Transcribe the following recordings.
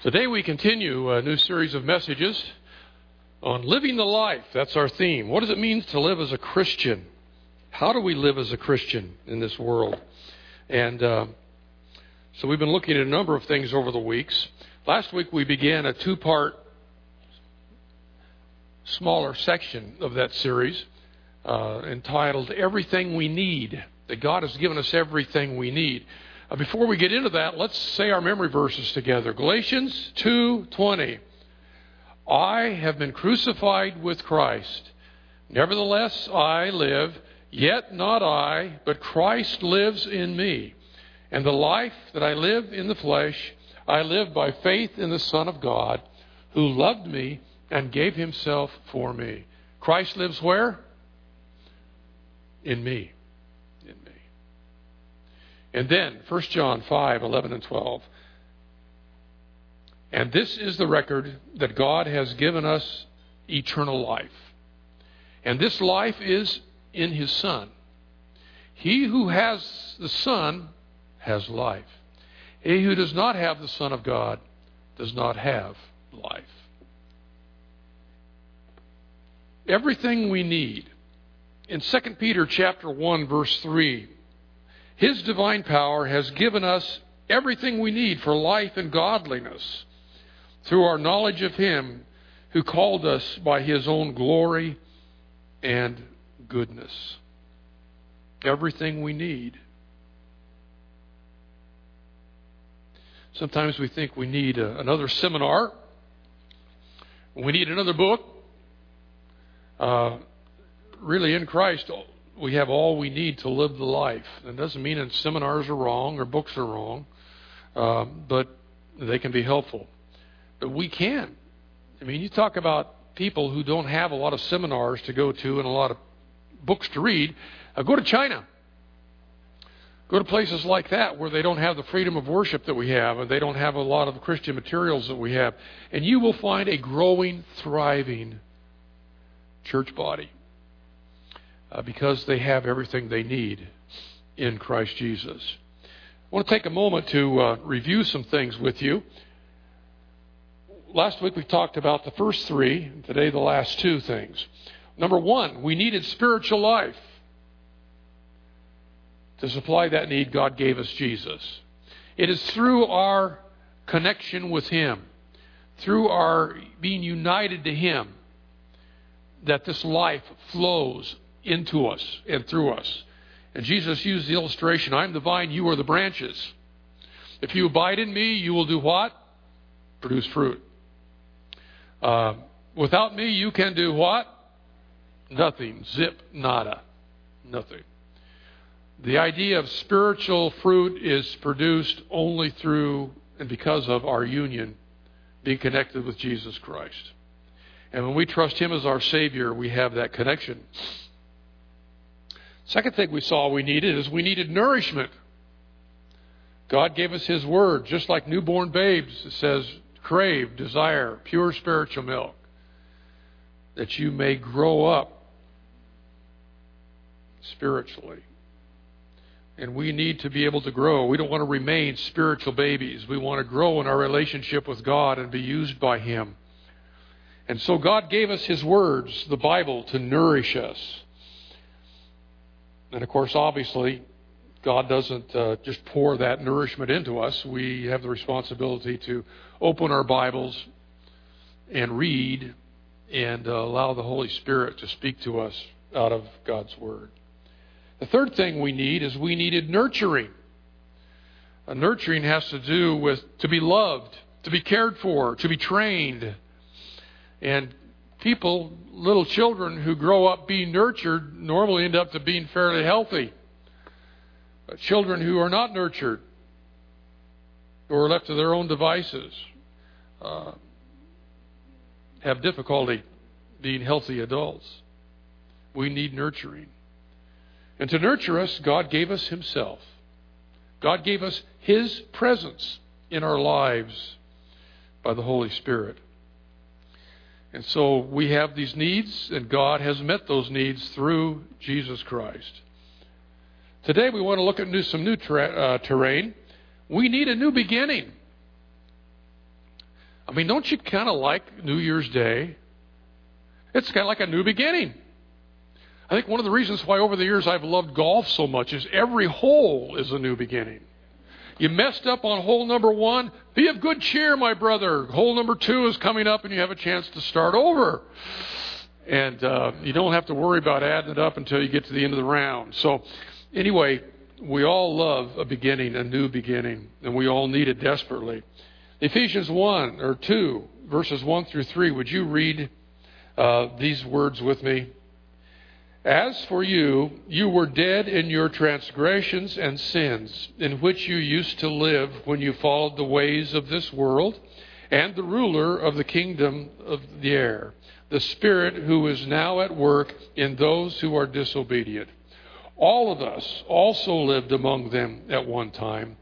Today we continue a new series of messages on living the life. That's our theme. What does it mean to live as a Christian? How do we live as a Christian in this world? And uh, so we've been looking at a number of things over the weeks. Last week we began a two part, smaller section of that series uh, entitled Everything We Need. That God has given us everything we need. Uh, before we get into that, let's say our memory verses together. Galatians 2:20. I have been crucified with Christ. Nevertheless I live, yet not I, but Christ lives in me. And the life that I live in the flesh, I live by faith in the Son of God, who loved me and gave himself for me. Christ lives where? In me. And then 1 John 5 11 and 12. And this is the record that God has given us eternal life. And this life is in His Son. He who has the Son has life. He who does not have the Son of God does not have life. Everything we need. In 2 Peter chapter 1 verse 3, his divine power has given us everything we need for life and godliness through our knowledge of Him who called us by His own glory and goodness. Everything we need. Sometimes we think we need a, another seminar, we need another book. Uh, really, in Christ, we have all we need to live the life. That doesn't mean that seminars are wrong or books are wrong, um, but they can be helpful. But we can. I mean, you talk about people who don't have a lot of seminars to go to and a lot of books to read. Uh, go to China. Go to places like that where they don't have the freedom of worship that we have, and they don't have a lot of Christian materials that we have. And you will find a growing, thriving church body uh, because they have everything they need in Christ Jesus. I want to take a moment to uh, review some things with you. Last week we talked about the first three, today the last two things. Number one, we needed spiritual life. To supply that need, God gave us Jesus. It is through our connection with Him, through our being united to Him, that this life flows into us and through us. And Jesus used the illustration I'm the vine, you are the branches. If you abide in me, you will do what? Produce fruit. Uh, without me, you can do what? Nothing. Zip, nada. Nothing. The idea of spiritual fruit is produced only through and because of our union, being connected with Jesus Christ. And when we trust Him as our Savior, we have that connection. Second thing we saw we needed is we needed nourishment. God gave us His Word, just like newborn babes. It says, crave, desire pure spiritual milk, that you may grow up spiritually. And we need to be able to grow. We don't want to remain spiritual babies. We want to grow in our relationship with God and be used by Him. And so God gave us His words, the Bible, to nourish us. And of course, obviously, God doesn't uh, just pour that nourishment into us. We have the responsibility to open our Bibles and read and uh, allow the Holy Spirit to speak to us out of God's Word. The third thing we need is we needed nurturing. A nurturing has to do with to be loved, to be cared for, to be trained. And people, little children who grow up being nurtured, normally end up to being fairly healthy. But children who are not nurtured, who are left to their own devices, uh, have difficulty being healthy adults. We need nurturing. And to nurture us, God gave us Himself. God gave us His presence in our lives by the Holy Spirit. And so we have these needs, and God has met those needs through Jesus Christ. Today we want to look at new, some new uh, terrain. We need a new beginning. I mean, don't you kind of like New Year's Day? It's kind of like a new beginning. I think one of the reasons why over the years I've loved golf so much is every hole is a new beginning. You messed up on hole number one. Be of good cheer, my brother. Hole number two is coming up, and you have a chance to start over. And uh, you don't have to worry about adding it up until you get to the end of the round. So, anyway, we all love a beginning, a new beginning, and we all need it desperately. Ephesians 1 or 2, verses 1 through 3. Would you read uh, these words with me? As for you, you were dead in your transgressions and sins, in which you used to live when you followed the ways of this world and the ruler of the kingdom of the air, the Spirit who is now at work in those who are disobedient. All of us also lived among them at one time,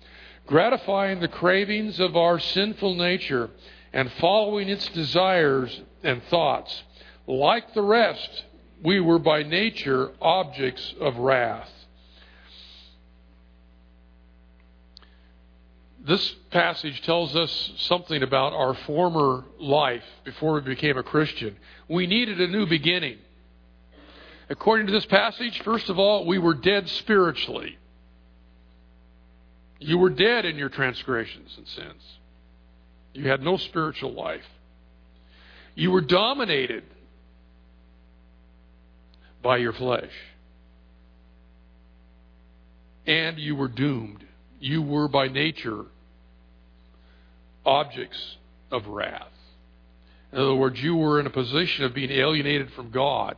gratifying the cravings of our sinful nature and following its desires and thoughts. Like the rest, we were by nature objects of wrath. This passage tells us something about our former life before we became a Christian. We needed a new beginning. According to this passage, first of all, we were dead spiritually. You were dead in your transgressions and sins. You had no spiritual life. You were dominated by your flesh. And you were doomed. You were by nature objects of wrath. In other words, you were in a position of being alienated from God.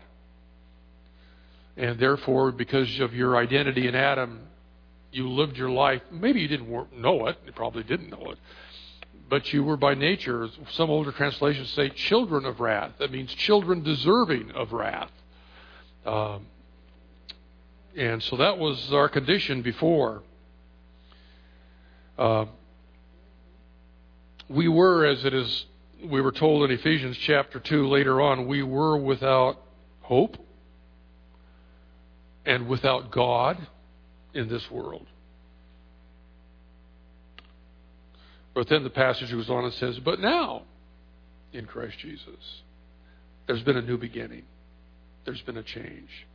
And therefore, because of your identity in Adam, you lived your life. Maybe you didn't know it. You probably didn't know it. But you were by nature, some older translations say, children of wrath. That means children deserving of wrath. Um, and so that was our condition before. Uh, we were, as it is, we were told in Ephesians chapter 2 later on, we were without hope and without God in this world. But then the passage goes on and says, But now, in Christ Jesus, there's been a new beginning there's been a change.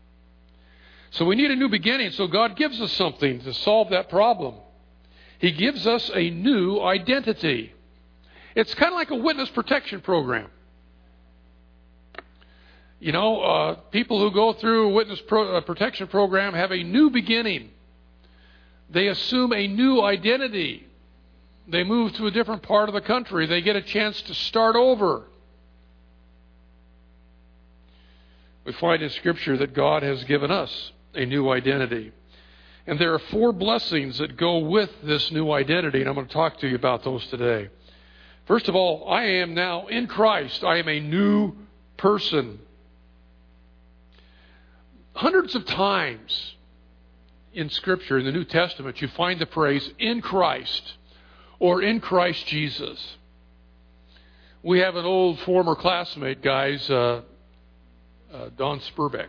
So we need a new beginning. So God gives us something to solve that problem. He gives us a new identity. It's kind of like a witness protection program. You know, uh, people who go through a witness pro- uh, protection program have a new beginning. They assume a new identity. They move to a different part of the country. They get a chance to start over. We find in Scripture that God has given us a new identity. And there are four blessings that go with this new identity, and I'm going to talk to you about those today. First of all, I am now in Christ. I am a new person. Hundreds of times in Scripture, in the New Testament, you find the phrase in Christ or in Christ Jesus. We have an old former classmate, guys, uh, uh, Don Spurbeck.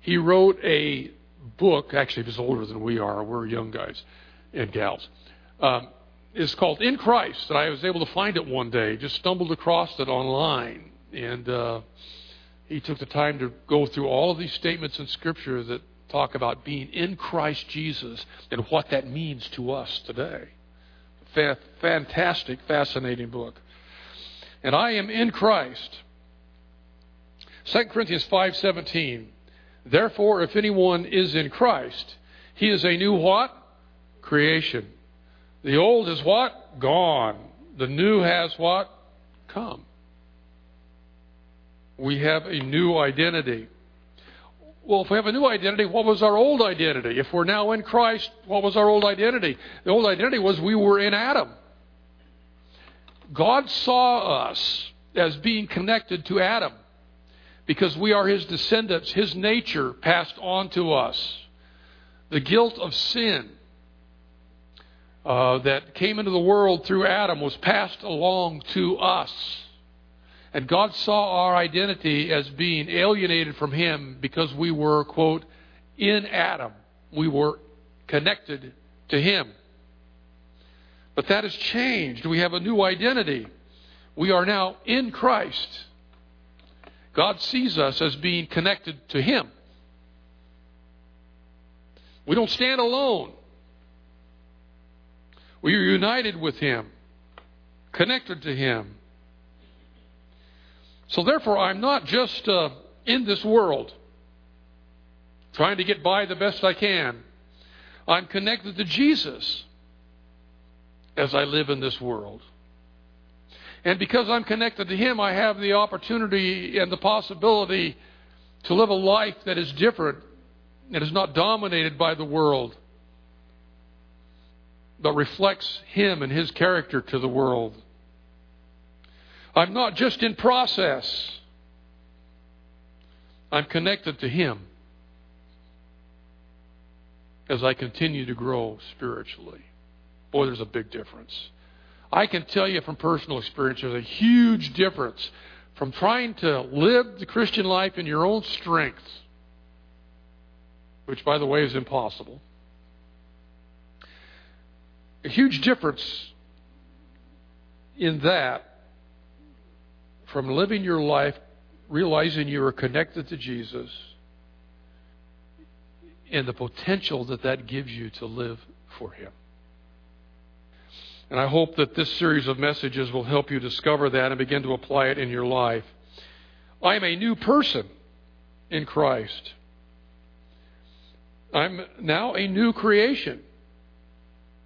He wrote a book, actually, he's older than we are. We're young guys and gals. Um, it's called In Christ, I was able to find it one day. Just stumbled across it online, and uh, he took the time to go through all of these statements in Scripture that talk about being in Christ Jesus and what that means to us today. Fantastic, fascinating book. And I am in Christ. 2 Corinthians 5:17 Therefore if anyone is in Christ he is a new what? creation. The old is what? gone. The new has what? come. We have a new identity. Well, if we have a new identity, what was our old identity? If we're now in Christ, what was our old identity? The old identity was we were in Adam. God saw us as being connected to Adam because we are his descendants, his nature passed on to us. The guilt of sin uh, that came into the world through Adam was passed along to us. And God saw our identity as being alienated from him because we were, quote, in Adam. We were connected to him. But that has changed. We have a new identity. We are now in Christ. God sees us as being connected to Him. We don't stand alone. We are united with Him, connected to Him. So, therefore, I'm not just uh, in this world trying to get by the best I can. I'm connected to Jesus as I live in this world. And because I'm connected to Him, I have the opportunity and the possibility to live a life that is different, that is not dominated by the world, but reflects Him and His character to the world. I'm not just in process, I'm connected to Him as I continue to grow spiritually. Boy, there's a big difference. I can tell you from personal experience, there's a huge difference from trying to live the Christian life in your own strength, which, by the way, is impossible. A huge difference in that from living your life realizing you are connected to Jesus and the potential that that gives you to live for Him. And I hope that this series of messages will help you discover that and begin to apply it in your life. I am a new person in Christ. I'm now a new creation.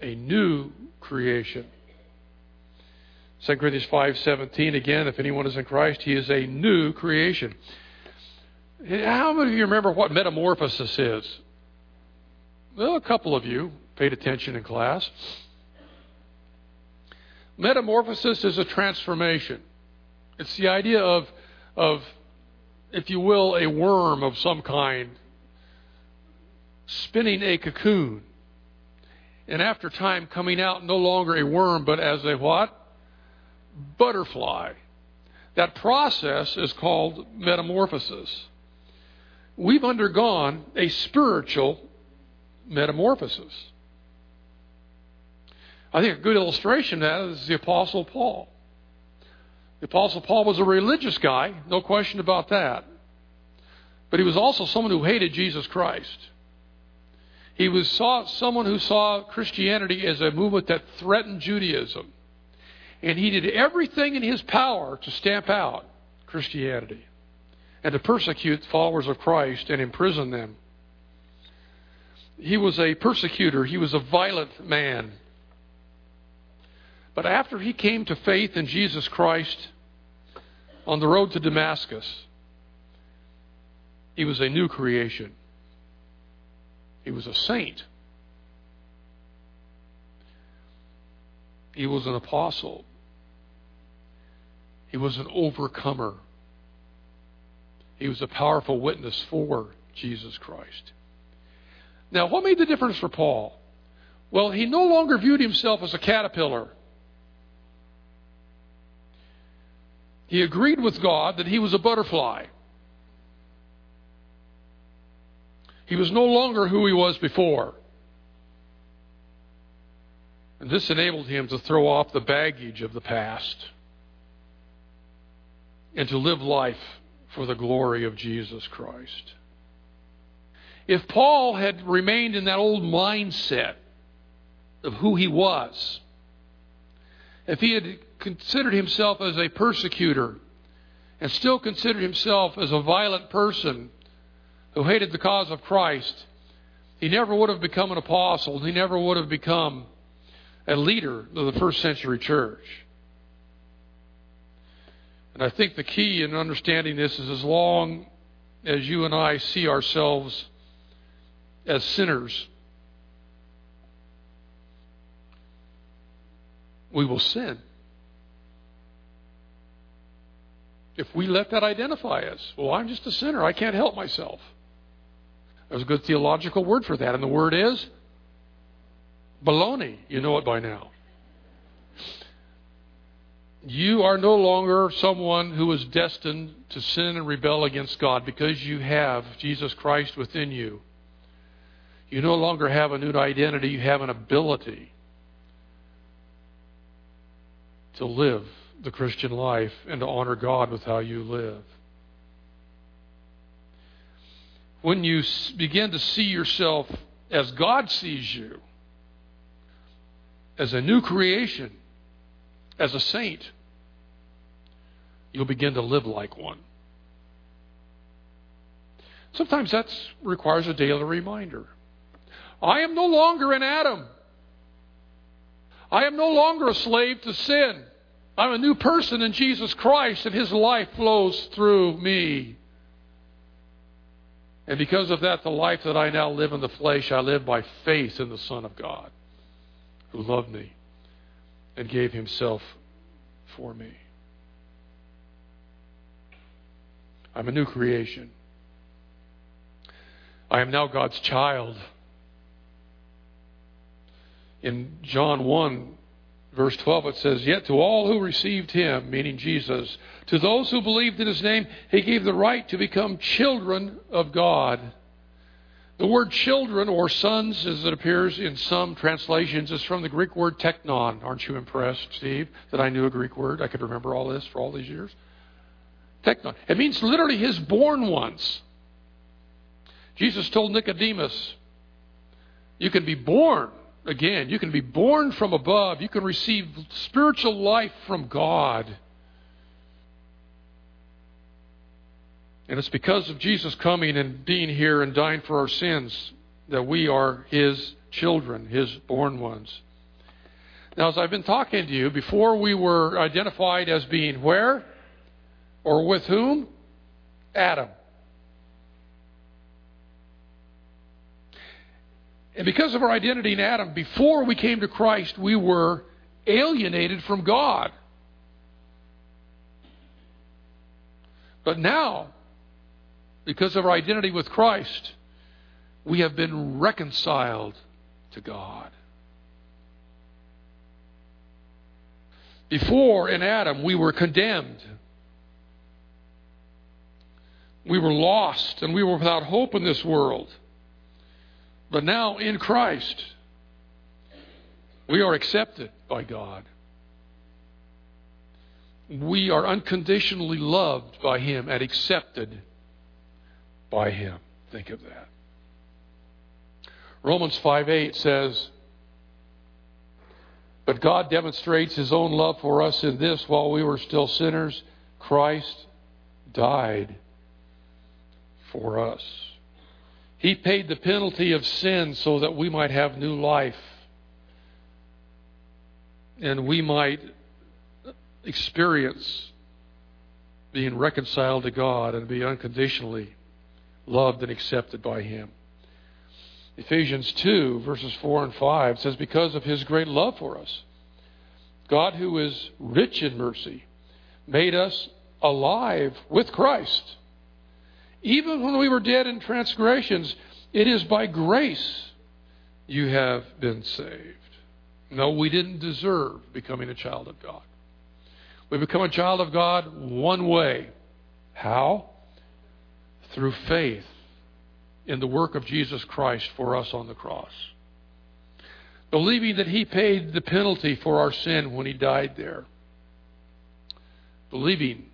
A new creation. 2 Corinthians 5:17 again if anyone is in Christ he is a new creation. How many of you remember what metamorphosis is? Well, a couple of you paid attention in class. Metamorphosis is a transformation. It's the idea of, of, if you will, a worm of some kind spinning a cocoon. And after time coming out no longer a worm, but as a what? Butterfly. That process is called metamorphosis. We've undergone a spiritual metamorphosis. I think a good illustration of that is the Apostle Paul. The Apostle Paul was a religious guy, no question about that. But he was also someone who hated Jesus Christ. He was saw, someone who saw Christianity as a movement that threatened Judaism. And he did everything in his power to stamp out Christianity and to persecute followers of Christ and imprison them. He was a persecutor, he was a violent man. But after he came to faith in Jesus Christ on the road to Damascus, he was a new creation. He was a saint. He was an apostle. He was an overcomer. He was a powerful witness for Jesus Christ. Now, what made the difference for Paul? Well, he no longer viewed himself as a caterpillar. He agreed with God that he was a butterfly. He was no longer who he was before. And this enabled him to throw off the baggage of the past and to live life for the glory of Jesus Christ. If Paul had remained in that old mindset of who he was, if he had considered himself as a persecutor and still considered himself as a violent person who hated the cause of Christ, he never would have become an apostle. He never would have become a leader of the first century church. And I think the key in understanding this is as long as you and I see ourselves as sinners, we will sin. If we let that identify us, well, I'm just a sinner. I can't help myself. There's a good theological word for that, and the word is baloney. You know it by now. You are no longer someone who is destined to sin and rebel against God because you have Jesus Christ within you. You no longer have a new identity, you have an ability to live the Christian life and to honor God with how you live. When you begin to see yourself as God sees you, as a new creation, as a saint, you'll begin to live like one. Sometimes that requires a daily reminder. I am no longer an Adam. I am no longer a slave to sin. I'm a new person in Jesus Christ, and His life flows through me. And because of that, the life that I now live in the flesh, I live by faith in the Son of God, who loved me and gave Himself for me. I'm a new creation. I am now God's child. In John 1, verse 12, it says, Yet to all who received him, meaning Jesus, to those who believed in his name, he gave the right to become children of God. The word children or sons, as it appears in some translations, is from the Greek word teknon. Aren't you impressed, Steve, that I knew a Greek word? I could remember all this for all these years. Teknon. It means literally his born ones. Jesus told Nicodemus, You can be born again. You can be born from above. You can receive spiritual life from God. And it's because of Jesus coming and being here and dying for our sins that we are His children, His born ones. Now, as I've been talking to you, before we were identified as being where? Or with whom? Adam. And because of our identity in Adam, before we came to Christ, we were alienated from God. But now, because of our identity with Christ, we have been reconciled to God. Before in Adam, we were condemned. We were lost and we were without hope in this world. But now in Christ, we are accepted by God. We are unconditionally loved by Him and accepted by Him. Think of that. Romans 5 8 says, But God demonstrates His own love for us in this while we were still sinners, Christ died for us. He paid the penalty of sin so that we might have new life and we might experience being reconciled to God and be unconditionally loved and accepted by Him. Ephesians 2, verses 4 and 5 says, Because of His great love for us, God, who is rich in mercy, made us alive with Christ even when we were dead in transgressions, it is by grace you have been saved. No, we didn't deserve becoming a child of God. We become a child of God one way. How? Through faith in the work of Jesus Christ for us on the cross. Believing that He paid the penalty for our sin when He died there. Believing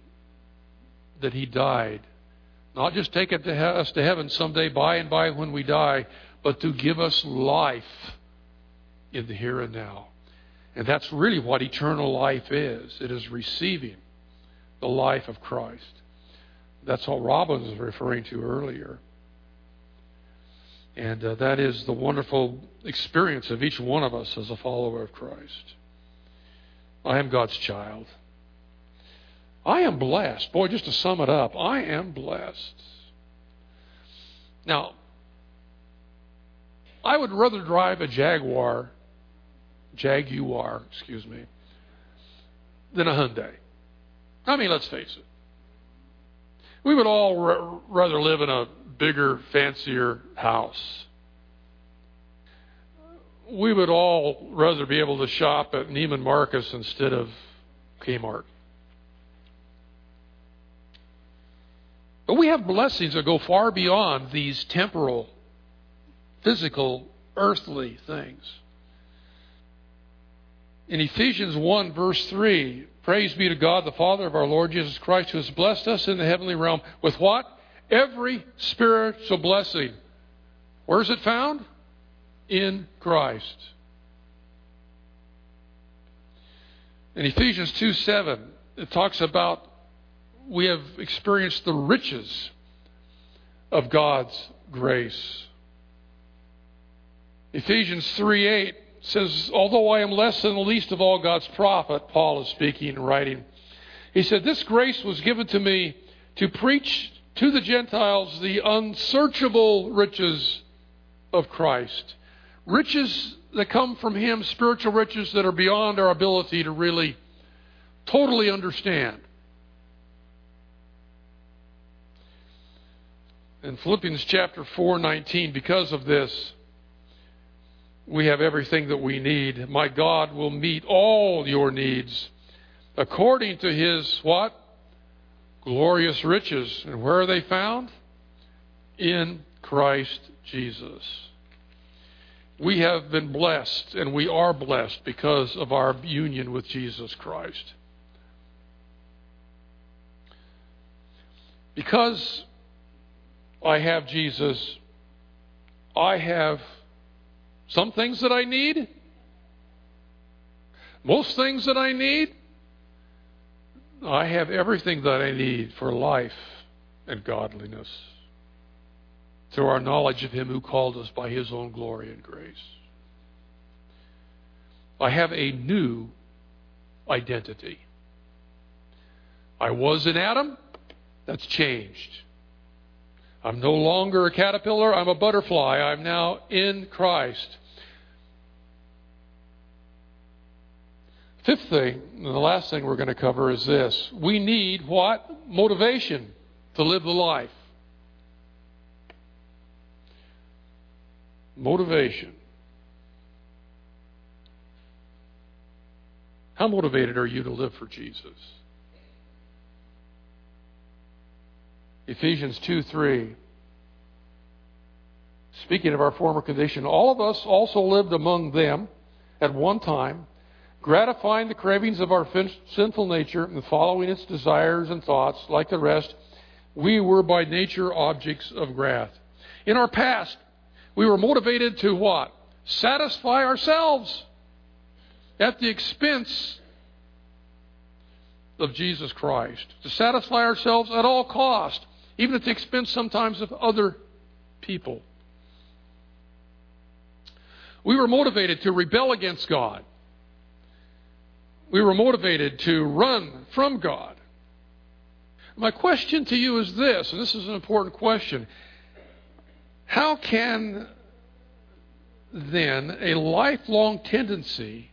that He died not just take it to he- us to heaven someday by and by when we die, but to give us life in the here and now. And that's really what eternal life is it is receiving the life of Christ. That's what Robin was referring to earlier. And uh, that is the wonderful experience of each one of us as a follower of Christ. I am God's child. I am blessed. Boy, just to sum it up, I am blessed. Now, I would rather drive a Jaguar, Jaguar, excuse me, than a Hyundai. I mean, let's face it. We would all r- rather live in a bigger, fancier house. We would all rather be able to shop at Neiman Marcus instead of Kmart. But we have blessings that go far beyond these temporal, physical, earthly things. In Ephesians 1, verse 3, Praise be to God, the Father of our Lord Jesus Christ, who has blessed us in the heavenly realm with what? Every spiritual blessing. Where is it found? In Christ. In Ephesians 2 7, it talks about we have experienced the riches of God's grace. Ephesians 3 8 says, Although I am less than the least of all God's prophet, Paul is speaking and writing, he said, This grace was given to me to preach to the Gentiles the unsearchable riches of Christ. Riches that come from Him, spiritual riches that are beyond our ability to really totally understand. In Philippians chapter 4, 19, because of this, we have everything that we need. My God will meet all your needs according to his what? Glorious riches. And where are they found? In Christ Jesus. We have been blessed, and we are blessed because of our union with Jesus Christ. Because I have Jesus, I have some things that I need, most things that I need. I have everything that I need for life and godliness through our knowledge of Him who called us by His own glory and grace. I have a new identity. I was in Adam, that's changed. I'm no longer a caterpillar, I'm a butterfly. I'm now in Christ. Fifth thing, and the last thing we're going to cover is this. We need what? Motivation to live the life. Motivation. How motivated are you to live for Jesus? Ephesians 2 3. Speaking of our former condition, all of us also lived among them at one time gratifying the cravings of our sinful nature and following its desires and thoughts like the rest, we were by nature objects of wrath. In our past, we were motivated to what? Satisfy ourselves at the expense of Jesus Christ. To satisfy ourselves at all cost, even at the expense sometimes of other people. We were motivated to rebel against God we were motivated to run from God. My question to you is this, and this is an important question. How can then a lifelong tendency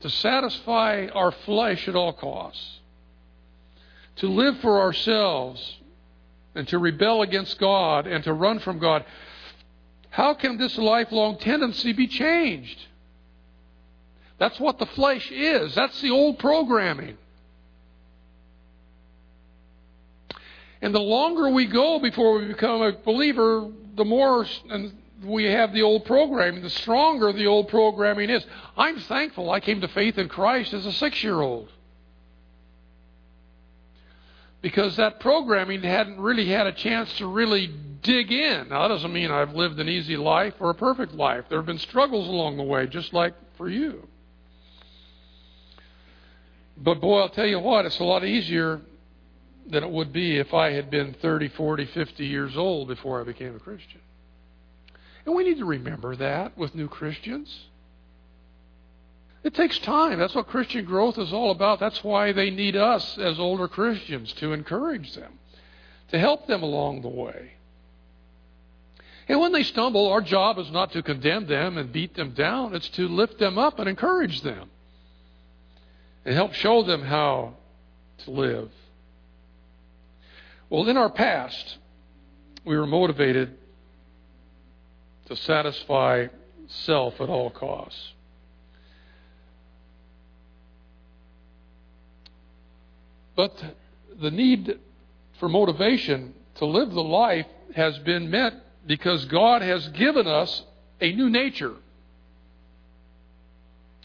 to satisfy our flesh at all costs, to live for ourselves, and to rebel against God and to run from God, how can this lifelong tendency be changed? That's what the flesh is. That's the old programming. And the longer we go before we become a believer, the more we have the old programming, the stronger the old programming is. I'm thankful I came to faith in Christ as a six year old. Because that programming hadn't really had a chance to really dig in. Now, that doesn't mean I've lived an easy life or a perfect life. There have been struggles along the way, just like for you. But boy, I'll tell you what, it's a lot easier than it would be if I had been 30, 40, 50 years old before I became a Christian. And we need to remember that with new Christians. It takes time. That's what Christian growth is all about. That's why they need us as older Christians to encourage them, to help them along the way. And when they stumble, our job is not to condemn them and beat them down, it's to lift them up and encourage them and help show them how to live. Well, in our past, we were motivated to satisfy self at all costs. But the need for motivation to live the life has been met because God has given us a new nature.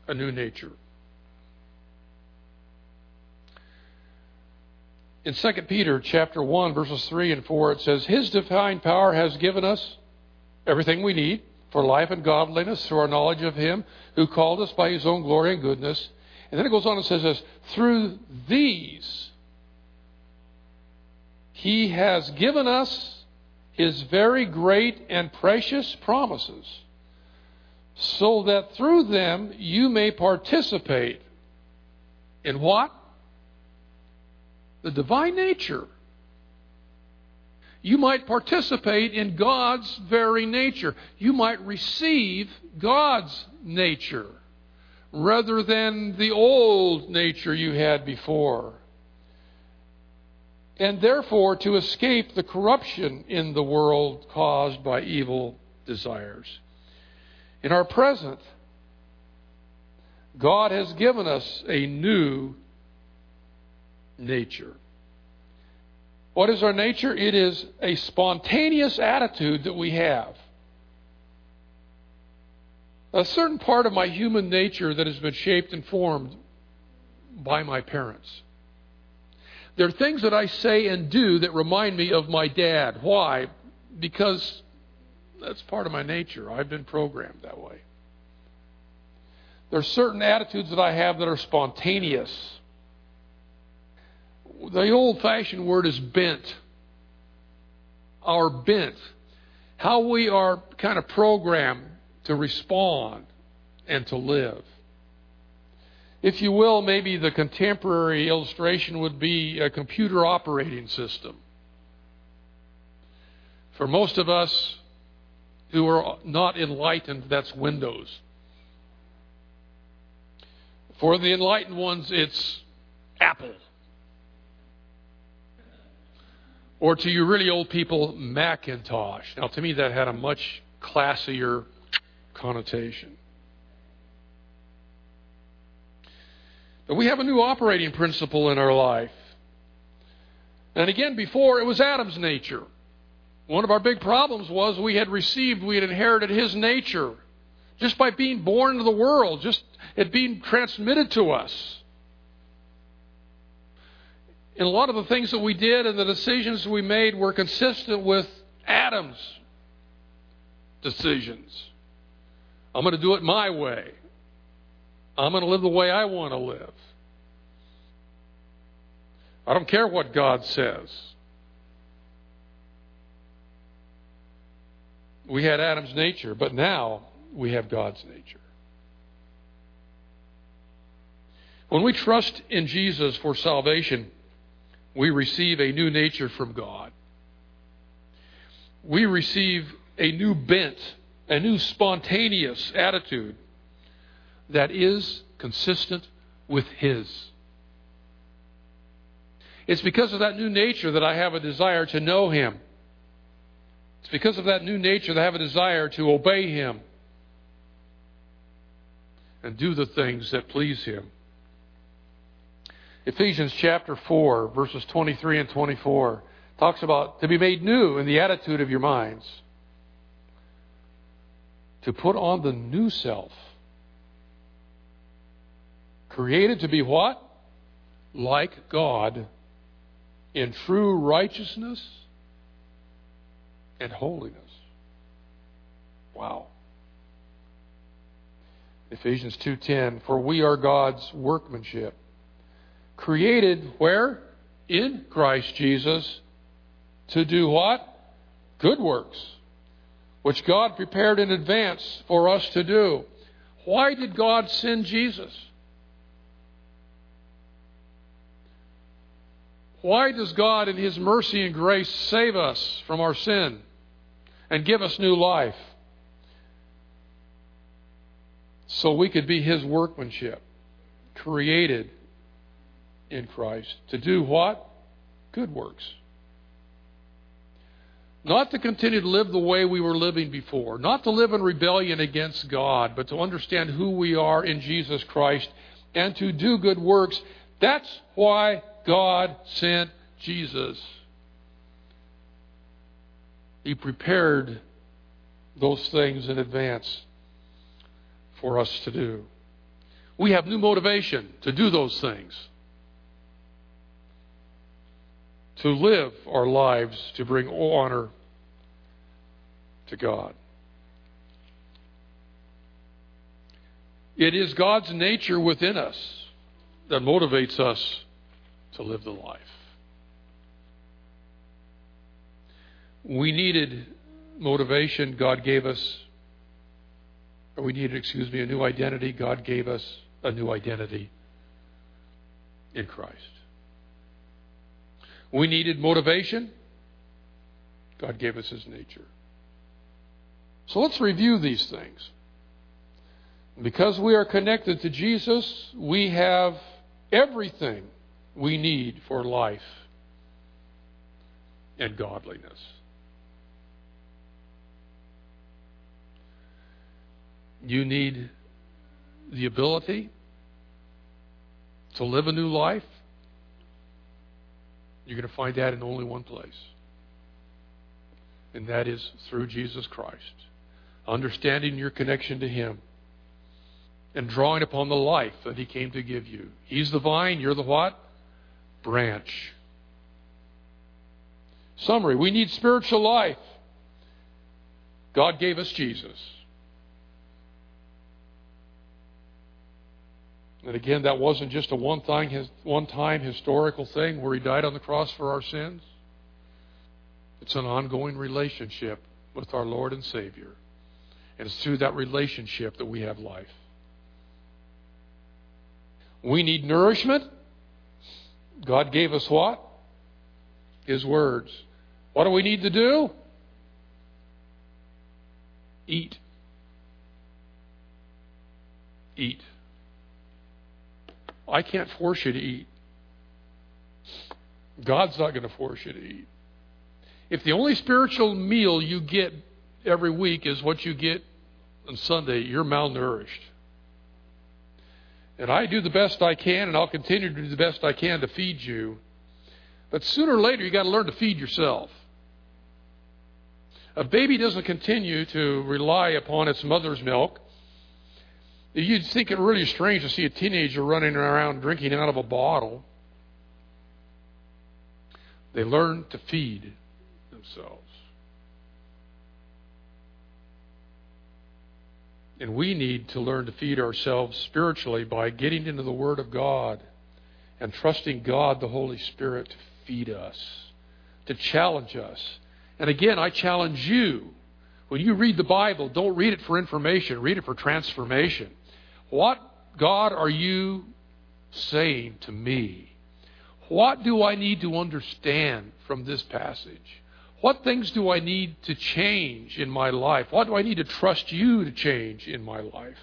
A new nature. In 2 Peter chapter 1 verses 3 and 4 it says his divine power has given us everything we need for life and godliness through our knowledge of him who called us by his own glory and goodness and then it goes on and says this, through these he has given us his very great and precious promises so that through them you may participate in what? the divine nature. You might participate in God's very nature. You might receive God's nature rather than the old nature you had before. And therefore, to escape the corruption in the world caused by evil desires. In our present, God has given us a new nature. What is our nature? It is a spontaneous attitude that we have. A certain part of my human nature that has been shaped and formed by my parents. There are things that I say and do that remind me of my dad. Why? Because that's part of my nature. I've been programmed that way. There are certain attitudes that I have that are spontaneous the old fashioned word is bent. Our bent. How we are kind of programmed to respond and to live. If you will, maybe the contemporary illustration would be a computer operating system. For most of us who are not enlightened, that's Windows. For the enlightened ones, it's Apple. Or to you really old people, Macintosh. Now, to me, that had a much classier connotation. But we have a new operating principle in our life. And again, before it was Adam's nature. One of our big problems was we had received, we had inherited his nature just by being born into the world, just it being transmitted to us. And a lot of the things that we did and the decisions we made were consistent with Adam's decisions. I'm going to do it my way. I'm going to live the way I want to live. I don't care what God says. We had Adam's nature, but now we have God's nature. When we trust in Jesus for salvation, we receive a new nature from God. We receive a new bent, a new spontaneous attitude that is consistent with His. It's because of that new nature that I have a desire to know Him. It's because of that new nature that I have a desire to obey Him and do the things that please Him. Ephesians chapter 4, verses 23 and 24, talks about to be made new in the attitude of your minds. To put on the new self. Created to be what? Like God in true righteousness and holiness. Wow. Ephesians 2:10 For we are God's workmanship created where? In Christ Jesus to do what? Good works, which God prepared in advance for us to do. Why did God send Jesus? Why does God, in His mercy and grace, save us from our sin and give us new life? So we could be His workmanship, created in Christ to do what? Good works. Not to continue to live the way we were living before, not to live in rebellion against God, but to understand who we are in Jesus Christ and to do good works. That's why God sent Jesus. He prepared those things in advance for us to do. We have new motivation to do those things. To live our lives to bring honor to God. It is God's nature within us that motivates us to live the life. We needed motivation, God gave us, or we needed, excuse me, a new identity, God gave us a new identity in Christ. We needed motivation, God gave us His nature. So let's review these things. Because we are connected to Jesus, we have everything we need for life and godliness. You need the ability to live a new life. You're going to find that in only one place, and that is through Jesus Christ. Understanding your connection to Him and drawing upon the life that He came to give you. He's the vine, you're the what? Branch. Summary We need spiritual life. God gave us Jesus. And again, that wasn't just a one time, one time historical thing where He died on the cross for our sins. It's an ongoing relationship with our Lord and Savior. And it's through that relationship that we have life. We need nourishment. God gave us what? His words. What do we need to do? Eat. Eat. I can't force you to eat. God's not going to force you to eat. If the only spiritual meal you get every week is what you get on Sunday, you're malnourished. And I do the best I can, and I'll continue to do the best I can to feed you. But sooner or later, you've got to learn to feed yourself. A baby doesn't continue to rely upon its mother's milk. You'd think it really strange to see a teenager running around drinking out of a bottle. They learn to feed themselves. And we need to learn to feed ourselves spiritually by getting into the Word of God and trusting God, the Holy Spirit, to feed us, to challenge us. And again, I challenge you. When you read the Bible, don't read it for information, read it for transformation. What, God, are you saying to me? What do I need to understand from this passage? What things do I need to change in my life? What do I need to trust you to change in my life?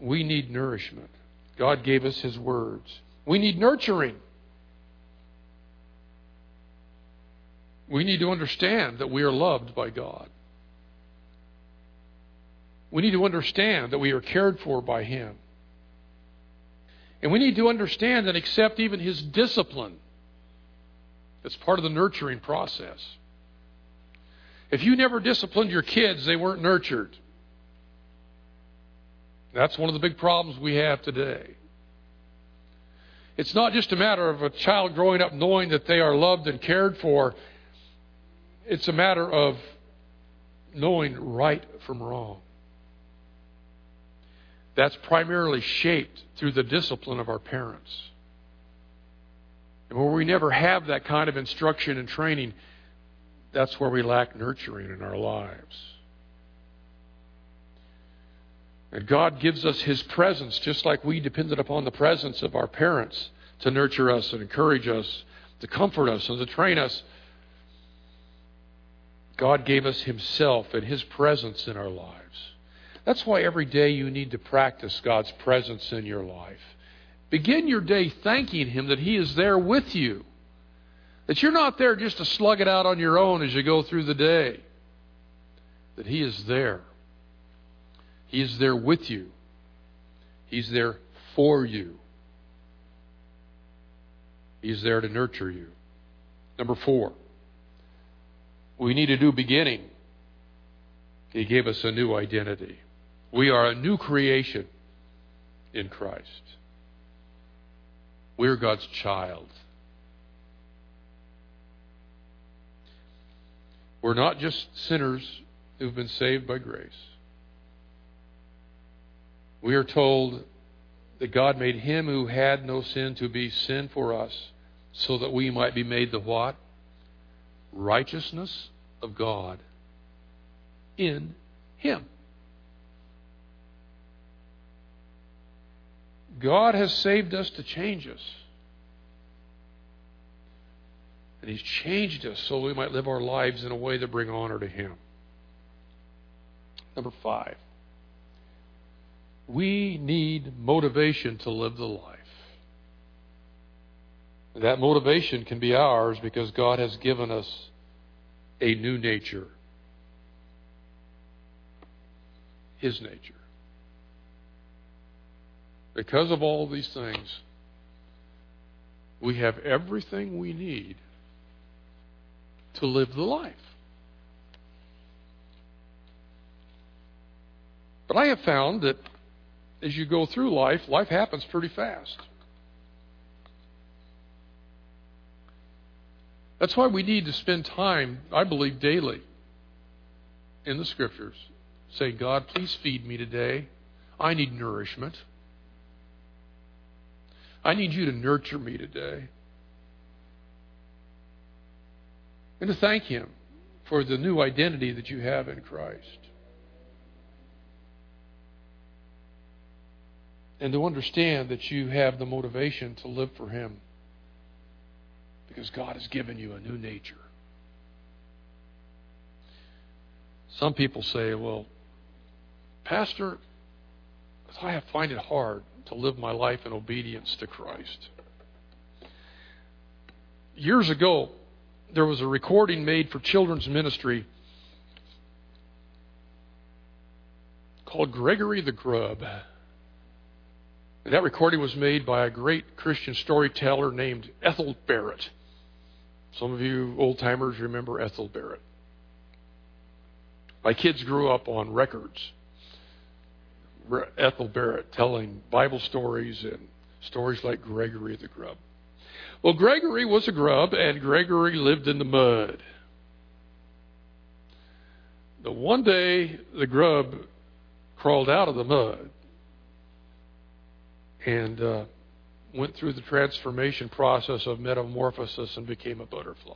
We need nourishment. God gave us His words. We need nurturing. We need to understand that we are loved by God. We need to understand that we are cared for by Him. And we need to understand and accept even His discipline. It's part of the nurturing process. If you never disciplined your kids, they weren't nurtured. That's one of the big problems we have today. It's not just a matter of a child growing up knowing that they are loved and cared for. It's a matter of knowing right from wrong that's primarily shaped through the discipline of our parents. And where we never have that kind of instruction and training, that's where we lack nurturing in our lives. And God gives us His presence just like we depended upon the presence of our parents to nurture us and encourage us, to comfort us and to train us. God gave us Himself and His presence in our lives. That's why every day you need to practice God's presence in your life. Begin your day thanking Him that He is there with you. That you're not there just to slug it out on your own as you go through the day. That He is there. He is there with you. He's there for you. He's there to nurture you. Number four, we need a new beginning. He gave us a new identity. We are a new creation in Christ. We're God's child. We're not just sinners who've been saved by grace. We are told that God made him who had no sin to be sin for us so that we might be made the what? Righteousness of God in him. God has saved us to change us. And He's changed us so we might live our lives in a way that bring honor to Him. Number five, we need motivation to live the life. That motivation can be ours because God has given us a new nature. His nature. Because of all these things, we have everything we need to live the life. But I have found that as you go through life, life happens pretty fast. That's why we need to spend time, I believe, daily in the Scriptures, saying, God, please feed me today. I need nourishment. I need you to nurture me today. And to thank Him for the new identity that you have in Christ. And to understand that you have the motivation to live for Him because God has given you a new nature. Some people say, well, Pastor, I find it hard to live my life in obedience to Christ. Years ago, there was a recording made for children's ministry called Gregory the Grub. And that recording was made by a great Christian storyteller named Ethel Barrett. Some of you old timers remember Ethel Barrett. My kids grew up on records Ethel Barrett telling Bible stories and stories like Gregory the Grub. Well, Gregory was a grub, and Gregory lived in the mud. The one day the grub crawled out of the mud and uh, went through the transformation process of metamorphosis and became a butterfly.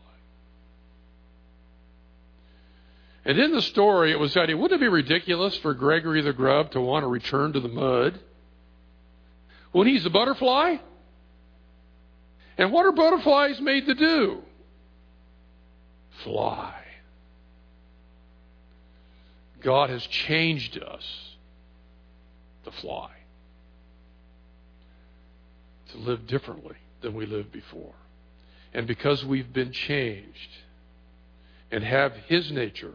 And in the story, it was said, wouldn't it be ridiculous for Gregory the Grub to want to return to the mud when he's a butterfly? And what are butterflies made to do? Fly. God has changed us to fly, to live differently than we lived before. And because we've been changed and have His nature,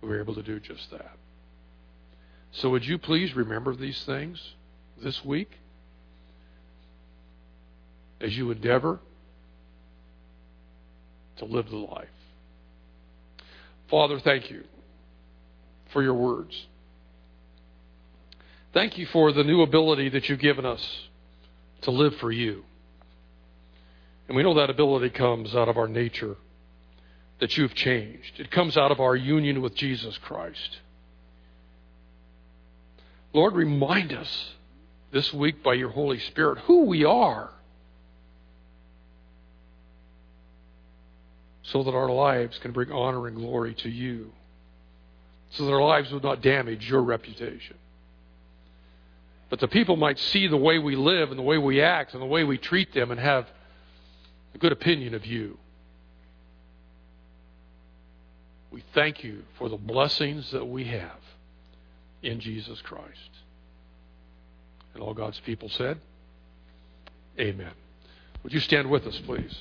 we were able to do just that. So, would you please remember these things this week as you endeavor to live the life? Father, thank you for your words. Thank you for the new ability that you've given us to live for you. And we know that ability comes out of our nature that you've changed. It comes out of our union with Jesus Christ. Lord, remind us this week by your Holy Spirit who we are so that our lives can bring honor and glory to you, so that our lives would not damage your reputation. But the people might see the way we live and the way we act and the way we treat them and have a good opinion of you. We thank you for the blessings that we have in Jesus Christ. And all God's people said, Amen. Would you stand with us, please?